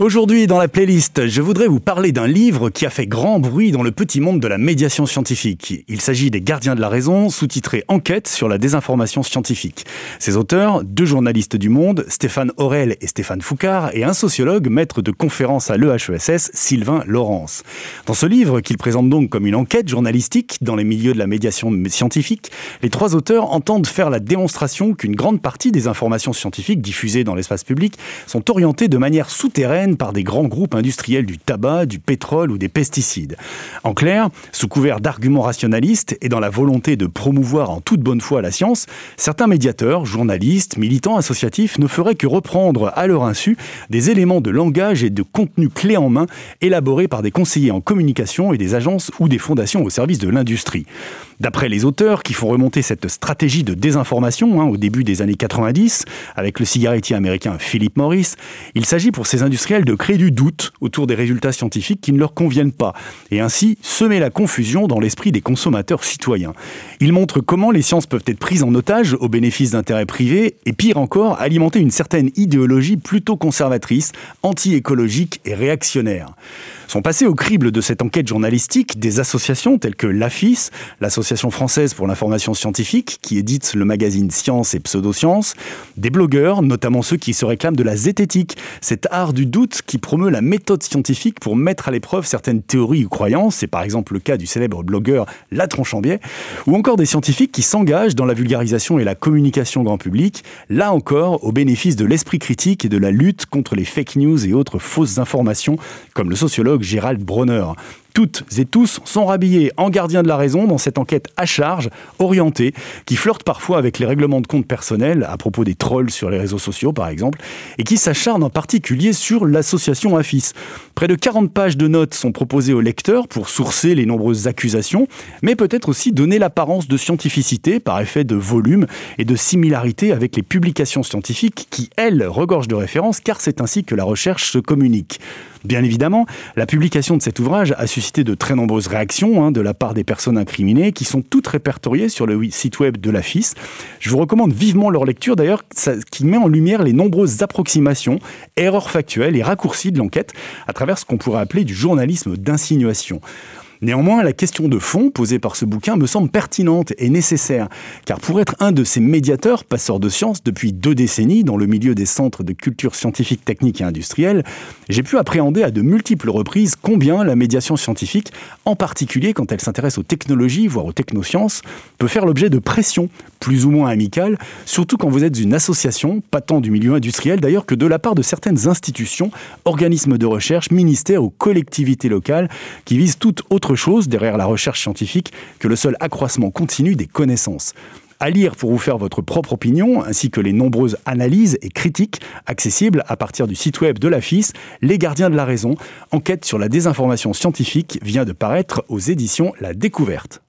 Aujourd'hui, dans la playlist, je voudrais vous parler d'un livre qui a fait grand bruit dans le petit monde de la médiation scientifique. Il s'agit des Gardiens de la raison, sous-titré Enquête sur la désinformation scientifique. Ses auteurs, deux journalistes du Monde, Stéphane Aurel et Stéphane Foucard, et un sociologue, maître de conférence à l'EHESS, Sylvain Laurence. Dans ce livre, qu'il présente donc comme une enquête journalistique dans les milieux de la médiation scientifique, les trois auteurs entendent faire la démonstration qu'une grande partie des informations scientifiques diffusées dans l'espace public sont orientées de manière souterraine par des grands groupes industriels du tabac, du pétrole ou des pesticides. En clair, sous couvert d'arguments rationalistes et dans la volonté de promouvoir en toute bonne foi la science, certains médiateurs, journalistes, militants associatifs ne feraient que reprendre à leur insu des éléments de langage et de contenu clés en main élaborés par des conseillers en communication et des agences ou des fondations au service de l'industrie. D'après les auteurs qui font remonter cette stratégie de désinformation hein, au début des années 90 avec le cigarettier américain Philip Morris, il s'agit pour ces industriels de créer du doute autour des résultats scientifiques qui ne leur conviennent pas, et ainsi semer la confusion dans l'esprit des consommateurs citoyens. Il montre comment les sciences peuvent être prises en otage au bénéfice d'intérêts privés, et pire encore, alimenter une certaine idéologie plutôt conservatrice, anti-écologique et réactionnaire. Sont passés au crible de cette enquête journalistique des associations telles que l'AFIS, l'Association française pour l'information scientifique, qui édite le magazine Science et Pseudosciences, des blogueurs, notamment ceux qui se réclament de la zététique, cet art du doute qui promeut la méthode scientifique pour mettre à l'épreuve certaines théories ou croyances, c'est par exemple le cas du célèbre blogueur La Tronchambier, ou encore des scientifiques qui s'engagent dans la vulgarisation et la communication grand public, là encore au bénéfice de l'esprit critique et de la lutte contre les fake news et autres fausses informations, comme le sociologue Gérald Bronner. Toutes et tous sont rhabillés en gardiens de la raison dans cette enquête à charge, orientée, qui flirte parfois avec les règlements de compte personnels, à propos des trolls sur les réseaux sociaux par exemple, et qui s'acharne en particulier sur l'association AFIS. Près de 40 pages de notes sont proposées aux lecteurs pour sourcer les nombreuses accusations, mais peut-être aussi donner l'apparence de scientificité par effet de volume et de similarité avec les publications scientifiques qui, elles, regorgent de références car c'est ainsi que la recherche se communique. Bien évidemment, la publication de cet ouvrage a suscité de très nombreuses réactions hein, de la part des personnes incriminées qui sont toutes répertoriées sur le site web de la FIS. Je vous recommande vivement leur lecture d'ailleurs qui met en lumière les nombreuses approximations, erreurs factuelles et raccourcis de l'enquête à travers ce qu'on pourrait appeler du journalisme d'insinuation. Néanmoins, la question de fond posée par ce bouquin me semble pertinente et nécessaire, car pour être un de ces médiateurs, passeurs de sciences depuis deux décennies dans le milieu des centres de culture scientifique, technique et industrielle, j'ai pu appréhender à de multiples reprises combien la médiation scientifique, en particulier quand elle s'intéresse aux technologies, voire aux technosciences, peut faire l'objet de pressions plus ou moins amicales, surtout quand vous êtes une association, pas tant du milieu industriel d'ailleurs que de la part de certaines institutions, organismes de recherche, ministères ou collectivités locales qui visent toute autre chose derrière la recherche scientifique que le seul accroissement continu des connaissances. À lire pour vous faire votre propre opinion, ainsi que les nombreuses analyses et critiques accessibles à partir du site web de la FIS, Les Gardiens de la Raison, enquête sur la désinformation scientifique, vient de paraître aux éditions La Découverte.